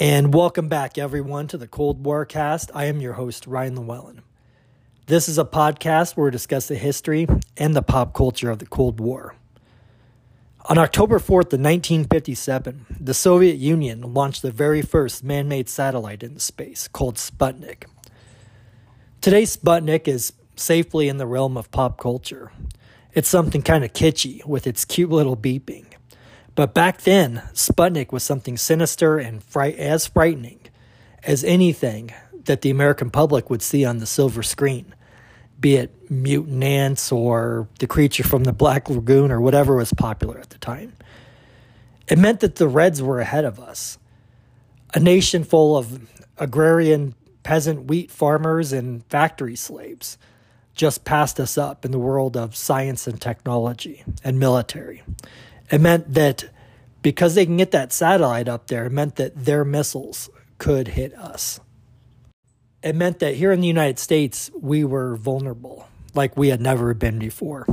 And welcome back, everyone, to the Cold War cast. I am your host, Ryan Llewellyn. This is a podcast where we discuss the history and the pop culture of the Cold War. On October 4th of 1957, the Soviet Union launched the very first man made satellite into space called Sputnik. Today, Sputnik is safely in the realm of pop culture. It's something kind of kitschy with its cute little beeping. But back then, Sputnik was something sinister and fright- as frightening as anything that the American public would see on the silver screen, be it mutant ants or the creature from the Black Lagoon or whatever was popular at the time. It meant that the Reds were ahead of us, a nation full of agrarian peasant wheat farmers and factory slaves just passed us up in the world of science and technology and military. It meant that because they can get that satellite up there, it meant that their missiles could hit us. It meant that here in the United States, we were vulnerable like we had never been before.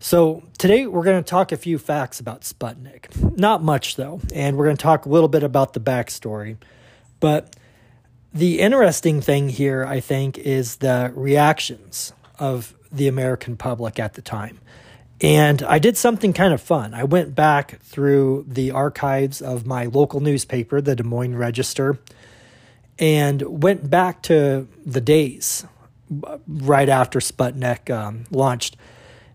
So, today we're going to talk a few facts about Sputnik. Not much, though, and we're going to talk a little bit about the backstory. But the interesting thing here, I think, is the reactions of the American public at the time. And I did something kind of fun. I went back through the archives of my local newspaper, the Des Moines Register, and went back to the days right after Sputnik um, launched.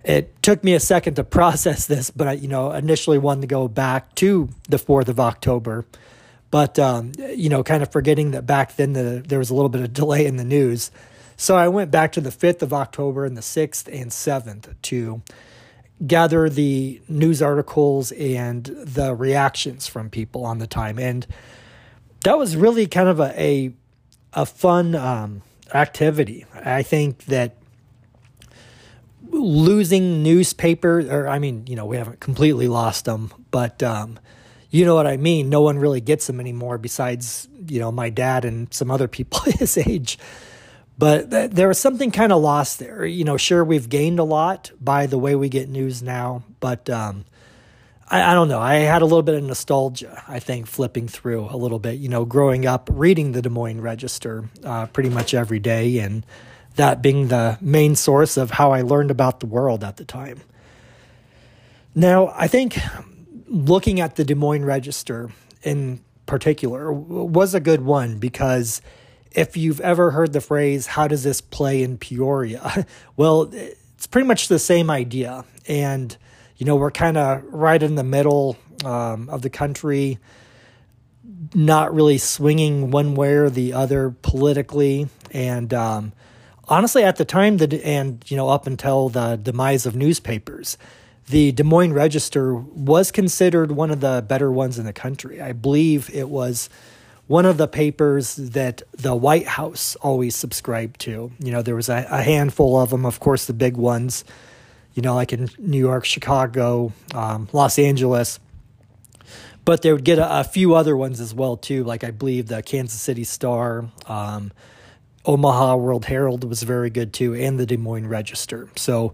It took me a second to process this, but I, you know, initially wanted to go back to the 4th of October. But, um, you know, kind of forgetting that back then the, there was a little bit of delay in the news. So I went back to the 5th of October and the 6th and 7th to gather the news articles and the reactions from people on the time. And that was really kind of a, a, a fun um, activity. I think that losing newspaper, or I mean, you know, we haven't completely lost them, but um, you know what I mean. No one really gets them anymore besides, you know, my dad and some other people his age. But th- there was something kind of lost there. You know, sure, we've gained a lot by the way we get news now, but um, I, I, don't know. I had a little bit of nostalgia, I think, flipping through a little bit, you know, growing up reading the Des Moines Register uh, pretty much every day, and that being the main source of how I learned about the world at the time. Now, I think looking at the Des Moines Register in particular was a good one because if you've ever heard the phrase, how does this play in Peoria? well, it's pretty much the same idea. And, you know, we're kind of right in the middle um, of the country, not really swinging one way or the other politically. And um, honestly, at the time, that and, you know, up until the demise of newspapers, the Des Moines Register was considered one of the better ones in the country. I believe it was one of the papers that the White House always subscribed to. You know, there was a, a handful of them, of course, the big ones, you know, like in New York, Chicago, um, Los Angeles. But they would get a, a, few other ones as well, too, like I believe the Kansas City Star, um, Omaha World Herald was very good too, and the Des Moines Register. So,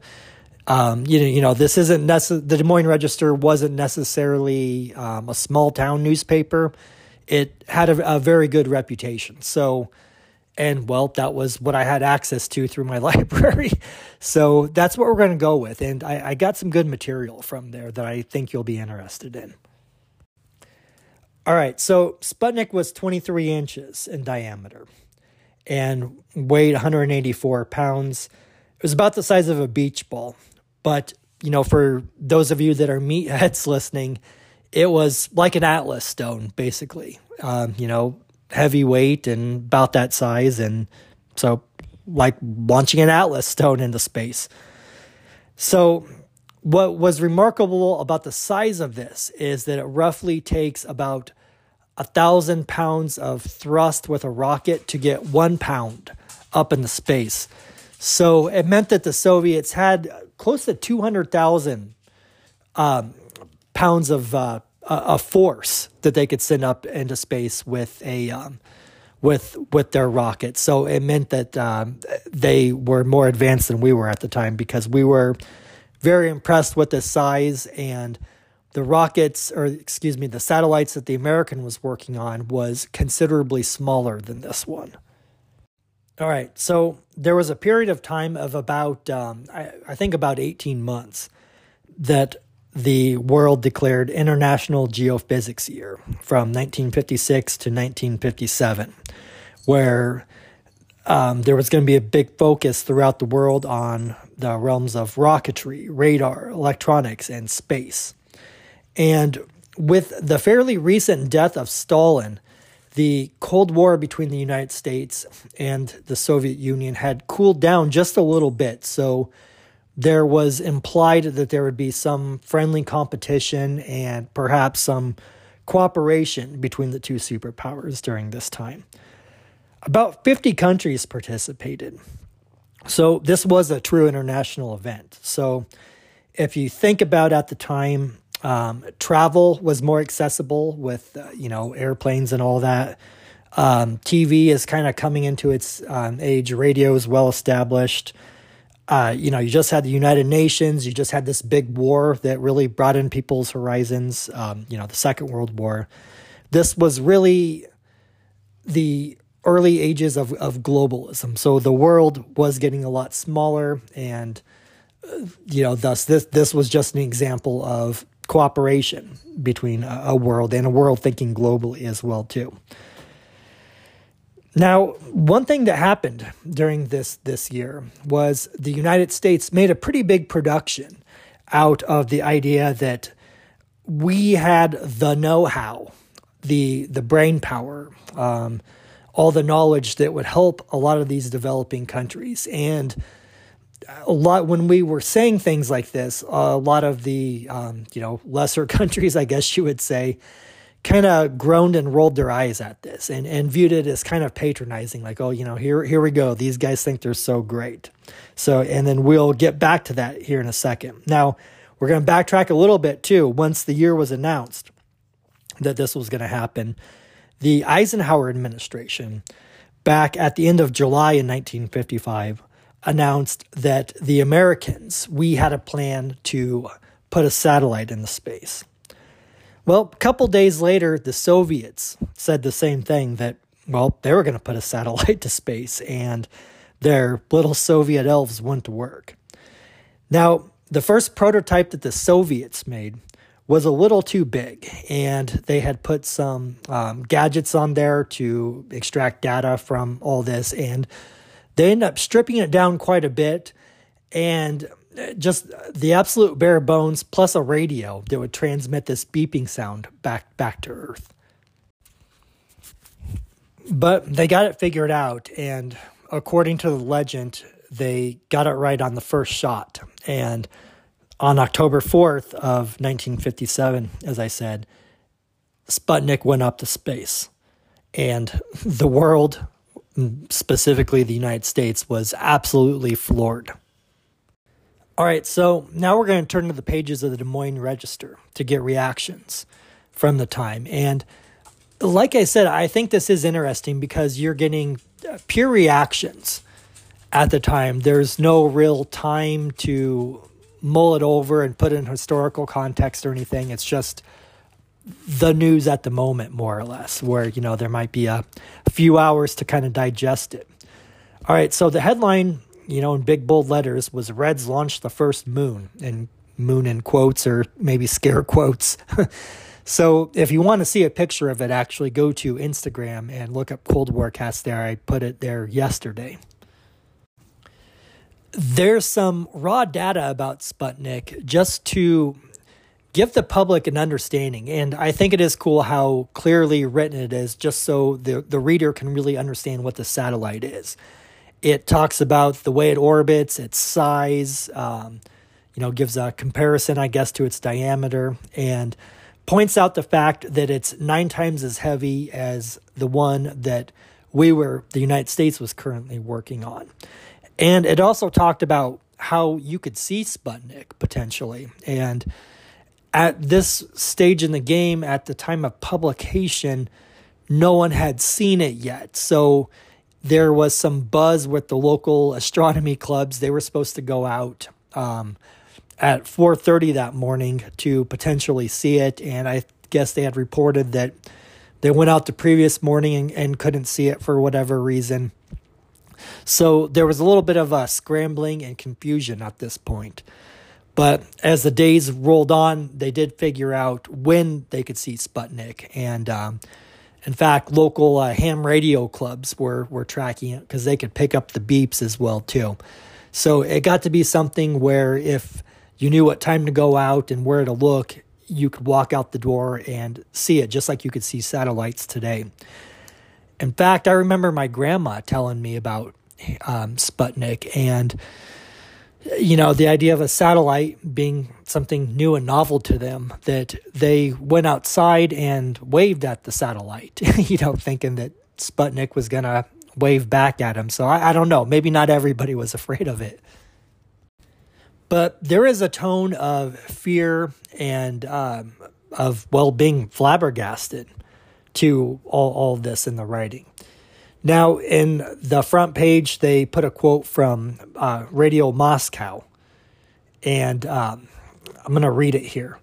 um, you know, you know, this isn't necess- the Des Moines Register wasn't necessarily um, a small town newspaper it had a, a very good reputation. So, and well, that was what I had access to through my library. So that's what we're going to go with. And I, I, got some good material from there that I think you'll be interested in. All right, so Sputnik was 23 inches in diameter and weighed 184 pounds. It was about the size of a beach ball. But, you know, for those of you that are meatheads listening, it was like an atlas stone, basically. Um, you know, heavyweight and about that size, and so like launching an atlas stone into space. So, what was remarkable about the size of this is that it roughly takes about a thousand pounds of thrust with a rocket to get one pound up into space. So it meant that the Soviets had close to 200,000 um, pounds of uh, a force that they could send up into space with a um, with with their rockets. So it meant that um, they were more advanced than we were at the time because we were very impressed with the size and the rockets, or excuse me, the satellites that the American was working on was considerably smaller than this one. All right, so there was a period of time of about, um, I, I think, about 18 months that the world declared International Geophysics Year from 1956 to 1957, where um, there was going to be a big focus throughout the world on the realms of rocketry, radar, electronics, and space. And with the fairly recent death of Stalin, the Cold War between the United States and the Soviet Union had cooled down just a little bit. So there was implied that there would be some friendly competition and perhaps some cooperation between the two superpowers during this time. About 50 countries participated. So this was a true international event. So if you think about at the time, um, travel was more accessible with uh, you know airplanes and all that. Um, TV is kind of coming into its um, age. Radio is well established. Uh, you know, you just had the United Nations. You just had this big war that really brought in people's horizons. Um, you know, the Second World War. This was really the early ages of, of globalism. So the world was getting a lot smaller, and uh, you know, thus this this was just an example of cooperation between a, a world and a world thinking globally as well too. Now, one thing that happened during this this year was the United States made a pretty big production out of the idea that we had the know-how, the the brain power, um, all the knowledge that would help a lot of these developing countries. And a lot when we were saying things like this, a lot of the um, you know lesser countries, I guess you would say, kind of groaned and rolled their eyes at this and, and viewed it as kind of patronizing, like, oh, you know, here here we go. These guys think they're so great. So and then we'll get back to that here in a second. Now we're going to backtrack a little bit too. Once the year was announced that this was going to happen, the Eisenhower administration, back at the end of July in 1955, announced that the Americans we had a plan to put a satellite in the space. Well, a couple days later, the Soviets said the same thing that, well, they were going to put a satellite to space, and their little Soviet elves went to work. Now, the first prototype that the Soviets made was a little too big, and they had put some um, gadgets on there to extract data from all this, and they ended up stripping it down quite a bit. And just the absolute bare bones plus a radio that would transmit this beeping sound back back to Earth. But they got it figured out, and according to the legend, they got it right on the first shot. And on October 4th of 1957, as I said, Sputnik went up to space. And the world, specifically the United States, was absolutely floored. All right, so now we're going to turn to the pages of the Des Moines Register to get reactions from the time. And like I said, I think this is interesting because you're getting uh, pure reactions at the time. There's no real time to mull it over and put in historical context or anything. It's just the news at the moment, more or less, where, you know, there might be a, a few hours to kind of digest it. All right, so the headline you know, in big bold letters, was Reds launched the first moon, and moon in quotes or maybe scare quotes. so if you want to see a picture of it, actually go to Instagram and look up Cold War Cast there. I put it there yesterday. There's some raw data about Sputnik just to give the public an understanding. And I think it is cool how clearly written it is, just so the, the reader can really understand what the satellite is. It talks about the way it orbits, its size, um, you know, gives a comparison, I guess, to its diameter, and points out the fact that it's nine times as heavy as the one that we were, the United States was currently working on. And it also talked about how you could see Sputnik potentially. And at this stage in the game, at the time of publication, no one had seen it yet. So there was some buzz with the local astronomy clubs. They were supposed to go out um, at 4:30 that morning to potentially see it and I guess they had reported that they went out the previous morning and, and couldn't see it for whatever reason. So there was a little bit of a scrambling and confusion at this point. But as the days rolled on, they did figure out when they could see Sputnik. And um, in fact, local uh, ham radio clubs were, were tracking it because they could pick up the beeps as well too. So it got to be something where if you knew what time to go out and where to look, you could walk out the door and see it just like you could see satellites today. In fact, I remember my grandma telling me about um, Sputnik and you know the idea of a satellite being something new and novel to them that they went outside and waved at the satellite you know thinking that sputnik was going to wave back at him. So I, I, don't know. Maybe not everybody was afraid of it. But there is a tone of fear and um, of well being flabbergasted to all, all this in the writing. Now, in the front page, they put a quote from uh, Radio Moscow, and um, I'm going to read it here.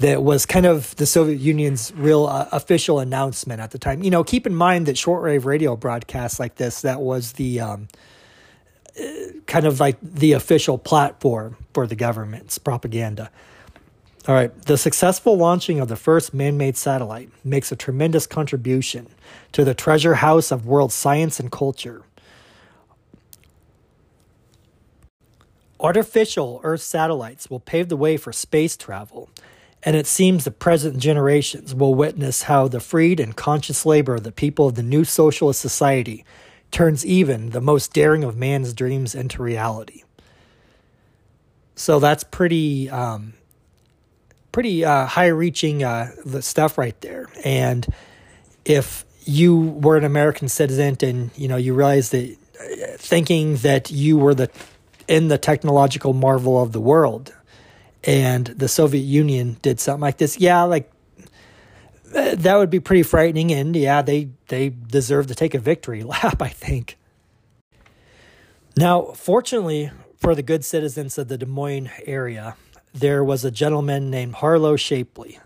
That was kind of the Soviet Union's real uh, official announcement at the time. You know, keep in mind that shortwave radio broadcasts like this, that was the um, uh, kind of like the official platform for the government's propaganda. All right, the successful launching of the first man made satellite makes a tremendous contribution to the treasure house of world science and culture. Artificial Earth satellites will pave the way for space travel, and it seems the present generations will witness how the freed and conscious labor of the people of the new socialist society turns even the most daring of man's dreams into reality. So that's pretty um, pretty uh, high reaching uh, stuff right there. And if you were an American citizen and you know you realize that uh, thinking that you were the in the technological marvel of the world and the Soviet Union did something like this, yeah, like uh, that would be pretty frightening and yeah, they they deserve to take a victory lap, I think. Now, fortunately for the good citizens of the Des Moines area, there was a gentleman named Harlow Shapley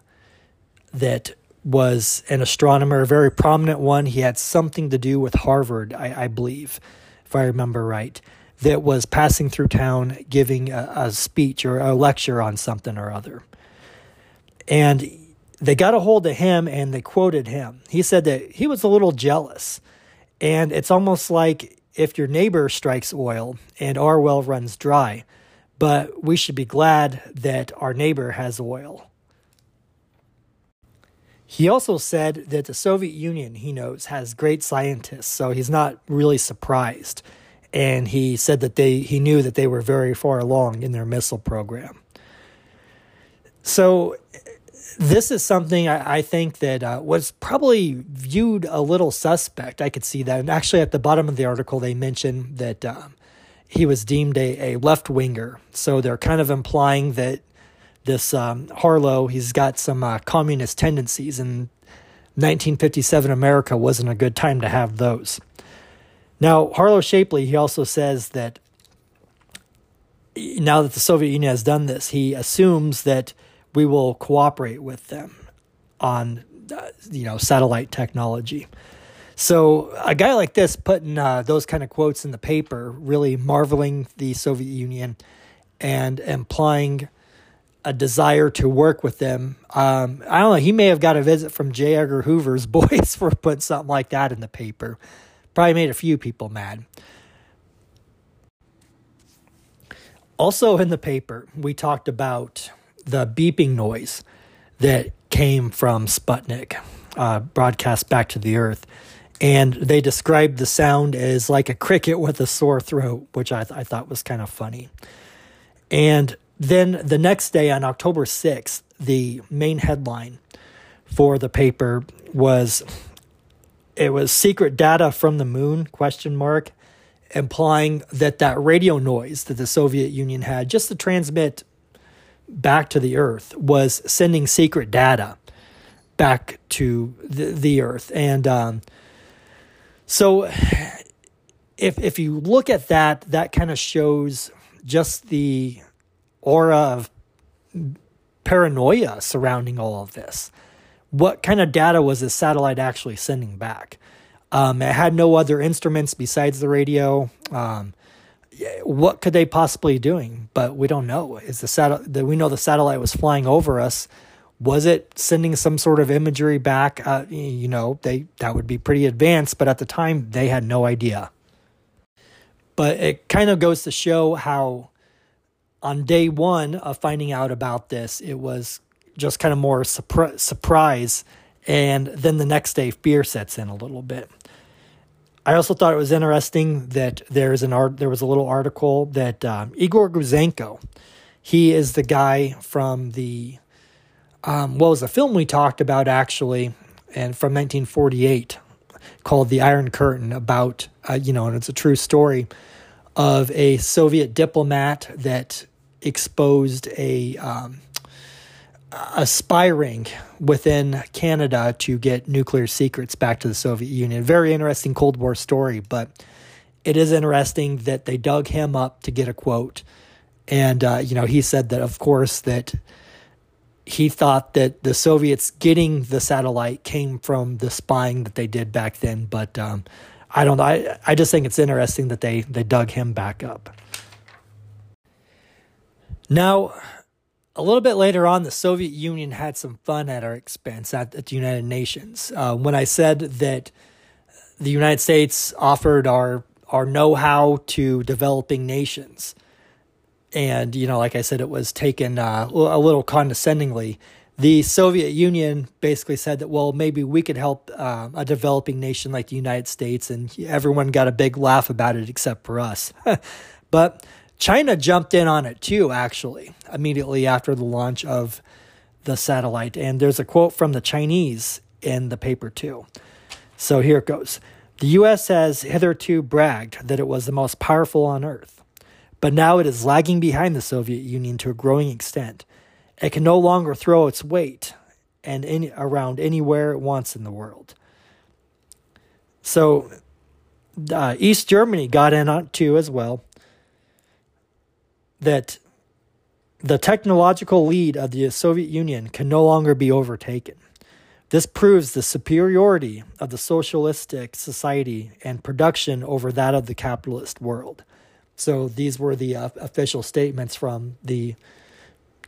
that was an astronomer, a very prominent one. He had something to do with Harvard, I, I believe, if I remember right, that was passing through town giving a, a speech or a lecture on something or other. And they got a hold of him and they quoted him. He said that he was a little jealous. And it's almost like if your neighbor strikes oil and our well runs dry, but we should be glad that our neighbor has oil. He also said that the Soviet Union, he knows, has great scientists, so he's not really surprised. And he said that they he knew that they were very far along in their missile program. So this is something I, I think that uh, was probably viewed a little suspect. I could see that. And actually, at the bottom of the article, they mentioned that um, he was deemed a, a left winger. So they're kind of implying that this um, Harlow, he's got some uh, communist tendencies, and 1957 America wasn't a good time to have those. Now, Harlow Shapley, he also says that now that the Soviet Union has done this, he assumes that we will cooperate with them on, uh, you know, satellite technology. So a guy like this putting uh, those kind of quotes in the paper, really marveling the Soviet Union and implying a desire to work with them. Um, I don't know. He may have got a visit from J. Edgar Hoover's boys for putting something like that in the paper. Probably made a few people mad. Also in the paper, we talked about the beeping noise that came from Sputnik, uh, broadcast back to the Earth and they described the sound as like a cricket with a sore throat, which I, th- I thought was kind of funny. And then the next day, on October 6th, the main headline for the paper was it was secret data from the moon question mark implying that that radio noise that the soviet union had just to transmit back to the earth was sending secret data back to the, the earth and um, so if if you look at that, that kind of shows just the aura of paranoia surrounding all of this. What kind of data was this satellite actually sending back? Um, it had no other instruments besides the radio. Um, what could they possibly be doing? But we don't know. Is the satellite? We know the satellite was flying over us. Was it sending some sort of imagery back? Uh, you know, they that would be pretty advanced, but at the time they had no idea. But it kind of goes to show how, on day one of finding out about this, it was just kind of more surpri- surprise, and then the next day fear sets in a little bit. I also thought it was interesting that there's an art. There was a little article that um, Igor Gouzenko, he is the guy from the um, what was a film we talked about actually, and from 1948 called The Iron Curtain about uh, you know, and it's a true story of a Soviet diplomat that exposed a um, a spy ring within Canada to get nuclear secrets back to the Soviet Union. Very interesting Cold War story, but it is interesting that they dug him up to get a quote. And, uh, you know, he said that, of course, that he thought that the Soviets getting the satellite came from the spying that they did back then. But um, I don't know. I, I just think it's interesting that they, they dug him back up. Now, a little bit later on, the Soviet Union had some fun at our expense at, at the United Nations. Uh, when I said that the United States offered our our know how to developing nations, and you know, like I said, it was taken uh, a little condescendingly. The Soviet Union basically said that well, maybe we could help uh, a developing nation like the United States, and everyone got a big laugh about it except for us. but China jumped in on it too, actually, immediately after the launch of the satellite. And there's a quote from the Chinese in the paper too. So here it goes. The US has hitherto bragged that it was the most powerful on earth, but now it is lagging behind the Soviet Union to a growing extent. It can no longer throw its weight and any, around anywhere it wants in the world. So uh, East Germany got in on too as well that the technological lead of the Soviet Union can no longer be overtaken. This proves the superiority of the socialistic society and production over that of the capitalist world. So these were the uh, official statements from the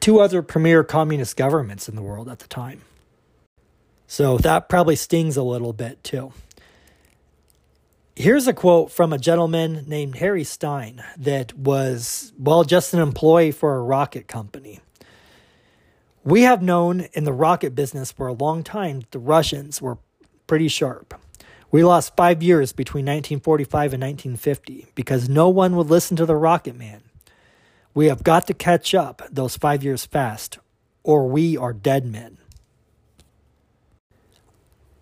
two other premier communist governments in the world at the time. So that probably stings a little bit too. Here's a quote from a gentleman named Harry Stein that was, well, just an employee for a rocket company. We have known in the rocket business for a long time the Russians were pretty sharp. We lost five years between 1945 and 1950 because no one would listen to the rocket man. We have got to catch up those five years fast, or we are dead men.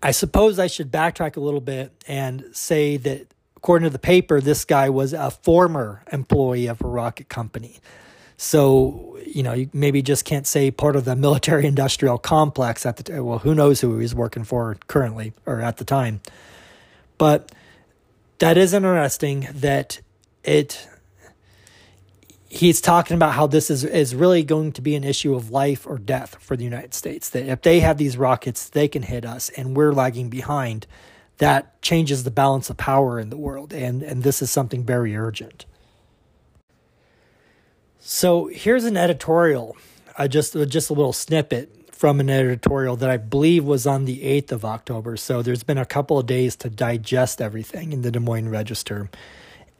I suppose I should backtrack a little bit and say that according to the paper, this guy was a former employee of a rocket company. So, you know, you maybe just can't say part of the military industrial complex at the. Well, who knows who he's working for currently or at the time. But that is interesting that it he's talking about how this is, is really going to be an issue of life or death for the United States. That if they have these rockets, they can hit us and we're lagging behind. That changes the balance of power in the world. And, and this is something very urgent. So here's an editorial, uh, just, just a little snippet from an editorial that I believe was on the 8th of October. So there's been a couple of days to digest everything in the Des Moines Register.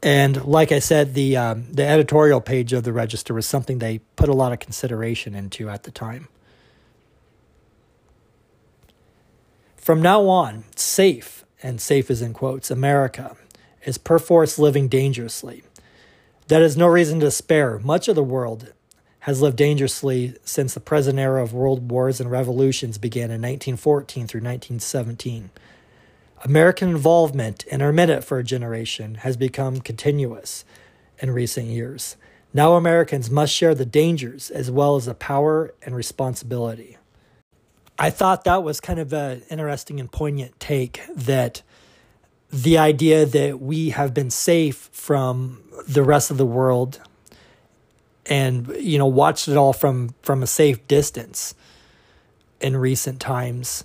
And like I said, the um, the editorial page of the Register was something they put a lot of consideration into at the time. From now on, safe, and safe is in quotes, America is perforce living dangerously. That is no reason to spare. Much of the world has lived dangerously since the present era of world wars and revolutions began in 1914 through 1917. American involvement in Armada for a generation has become continuous in recent years. Now Americans must share the dangers as well as the power and responsibility. I thought that was kind of an interesting and poignant take that the idea that we have been safe from the rest of the world and you know watched it all from from a safe distance in recent times.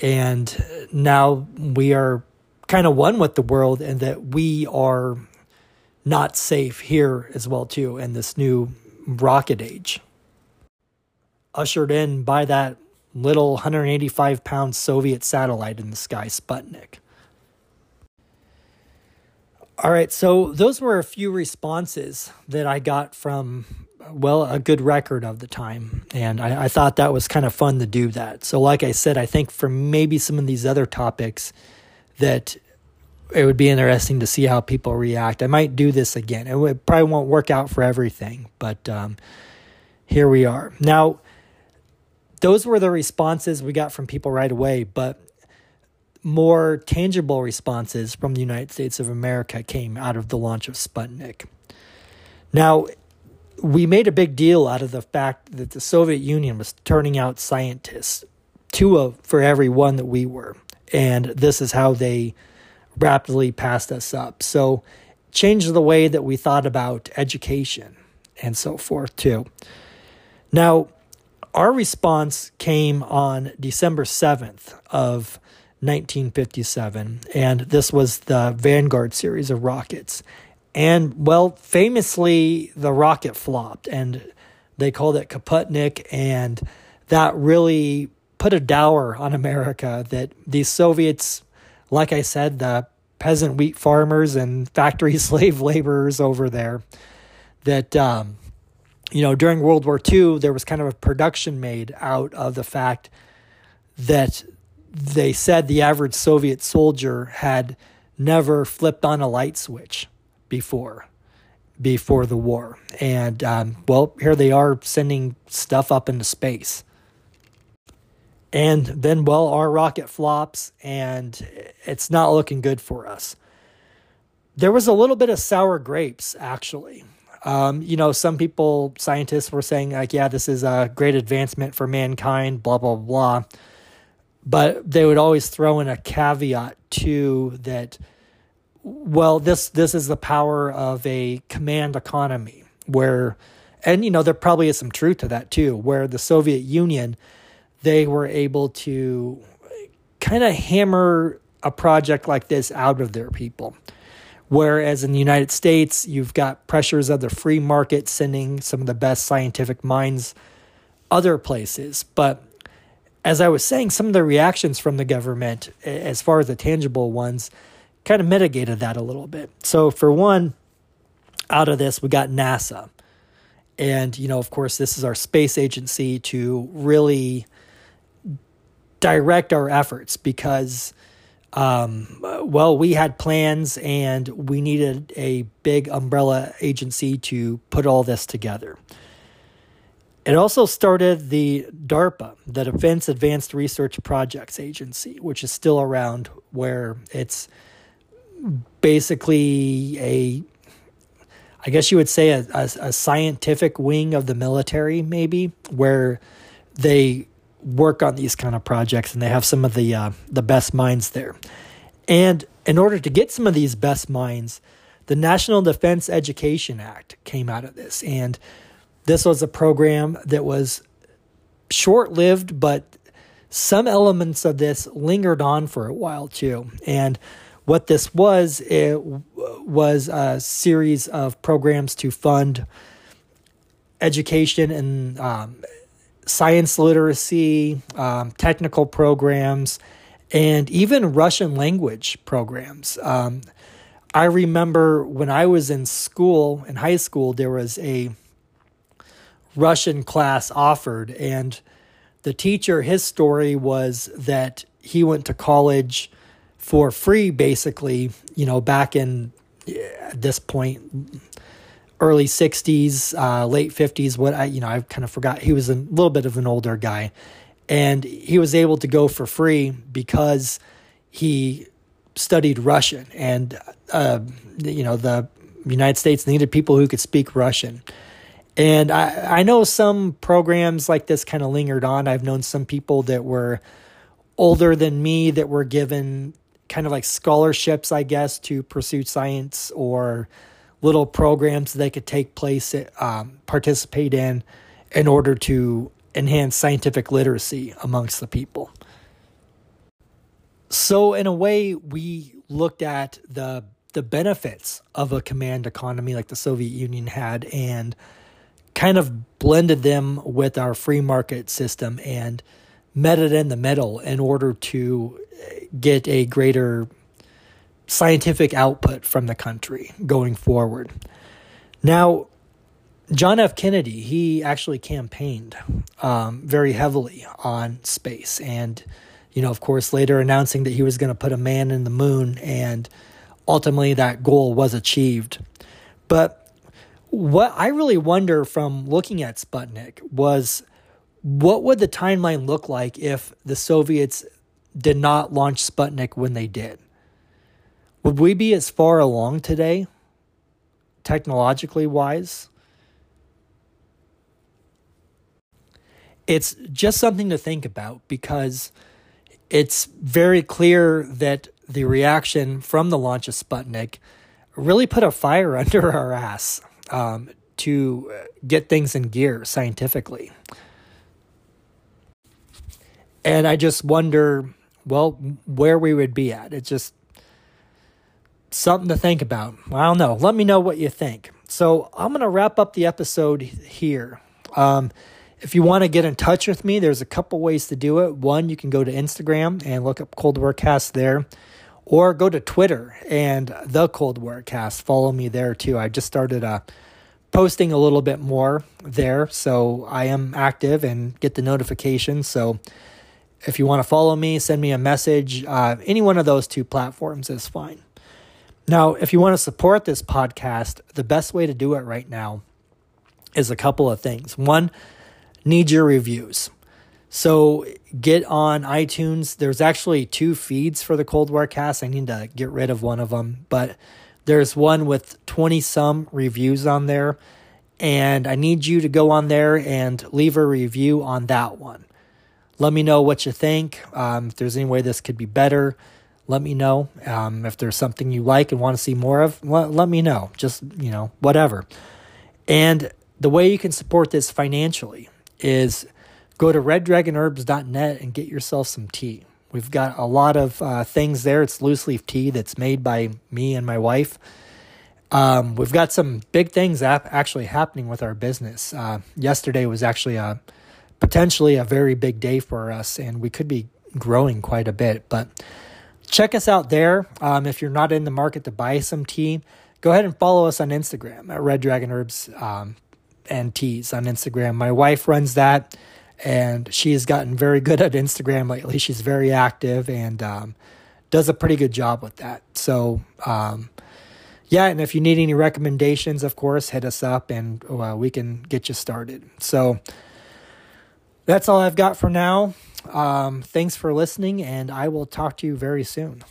And now we are kind of one with the world and that we are not safe here as well too in this new rocket age. Ushered in by that little 185 pound soviet satellite in the sky sputnik all right, so those were a few responses that I got from, well, a good record of the time. And I, I, thought that was kind of fun to do that. So, like I said, I think for maybe some of these other topics, that it would be interesting to see how people react. I might do this again. It probably won't work out for everything, but um, here we are. Now, those were the responses we got from people right away, but more tangible responses from the United States of America came out of the launch of Sputnik. Now, we made a big deal out of the fact that the Soviet Union was turning out scientists, two of for every one that we were, and this is how they rapidly passed us up. So, changed the way that we thought about education and so forth too. Now, our response came on December 7th of 1957, and this was the Vanguard series of rockets. And well, famously, the rocket flopped, and they called it Kaputnik, and that really put a dower on America that the Soviets, like I said, the peasant wheat farmers and factory slave laborers over there, that, um, you know, during World War II, there was kind of a production made out of the fact that they said the average Soviet soldier had never flipped on a light switch before before the war. And um, well here they are sending stuff up into space. And then well our rocket flops and it's not looking good for us. There was a little bit of sour grapes actually. Um, you know some people scientists were saying like yeah this is a great advancement for mankind blah blah blah but they would always throw in a caveat too that well this this is the power of a command economy where and you know there probably is some truth to that too where the Soviet Union they were able to kind of hammer a project like this out of their people. Whereas in the United States you've got pressures of the free market sending some of the best scientific minds other places. But as I was saying, some of the reactions from the government, as far as the tangible ones, kind of mitigated that a little bit. So, for one, out of this, we got NASA. And, you know, of course, this is our space agency to really direct our efforts because, um, well, we had plans and we needed a big umbrella agency to put all this together. It also started the DARPA, the Defense Advanced Research Projects Agency, which is still around, where it's basically a, I guess you would say, a, a, a scientific wing of the military, maybe, where they work on these kind of projects and they have some of the uh, the best minds there. And in order to get some of these best minds, the National Defense Education Act came out of this, and this was a program that was short lived, but some elements of this lingered on for a while too. And what this was, it was a series of programs to fund education and um, science literacy, um, technical programs, and even Russian language programs. Um, I remember when I was in school, in high school, there was a Russian class offered. And the teacher, his story was that he went to college for free, basically, you know, back in at this point, early 60s, uh, late 50s. What I, you know, I kind of forgot. He was a little bit of an older guy. And he was able to go for free because he studied Russian. And, uh, you know, the United States needed people who could speak Russian. And I, I know some programs like this kind of lingered on. I've known some people that were older than me that were given kind of like scholarships, I guess, to pursue science or little programs they could take place, um, participate in, in order to enhance scientific literacy amongst the people. So, in a way, we looked at the the benefits of a command economy like the Soviet Union had and kind of blended them with our free market system and met it in the middle in order to get a greater scientific output from the country going forward. Now, John F. Kennedy, he actually campaigned um, very heavily on space. And, you know, of course, later announcing that he was going to put a man in the moon. And ultimately, that goal was achieved. But what I really wonder from looking at Sputnik was what would the timeline look like if the Soviets did not launch Sputnik when they did? Would we be as far along today, technologically wise? It's just something to think about because it's very clear that the reaction from the launch of Sputnik really put a fire under our ass um, to get things in gear scientifically. And I just wonder, well, where we would be at. It's just something to think about. I don't know. Let me know what you think. So I'm going to wrap up the episode here. Um, if you want to get in touch with me, there's a couple ways to do it. One, you can go to Instagram and look up Cold War Cast there, or go to Twitter and the Cold War Cast. Follow me there too. I just started uh, posting a little bit more there, so I am active and get the notifications. So if you want to follow me, send me a message. Uh, any one of those two platforms is fine. Now, if you want to support this podcast, the best way to do it right now is a couple of things. One, need your reviews. So get on iTunes. There's actually two feeds for the Cold War cast. I need to get rid of one of them, but there's one with 20 some reviews on there. And I need you to go on there and leave a review on that one. Let me know what you think. Um, if there's any way this could be better, let me know. Um, if there's something you like and want to see more of, let, let me know. Just, you know, whatever. And the way you can support this financially is go to reddragonherbs.net and get yourself some tea. We've got a lot of uh, things there. It's loose leaf tea that's made by me and my wife. Um, we've got some big things actually happening with our business. Uh, yesterday was actually a potentially a very big day for us, and we could be growing quite a bit. But check us out there. Um, if you're not in the market to buy some tea, go ahead and follow us on Instagram at Red Dragon Herbs. Um, and teas on Instagram. My wife runs that, and she has gotten very good at Instagram lately. She's very active and um, does a pretty good job with that. So, um, yeah, and if you need any recommendations, of course, hit us up and uh, we can get you started. So, that's all I've got for now. Um, thanks for listening, and I will talk to you very soon.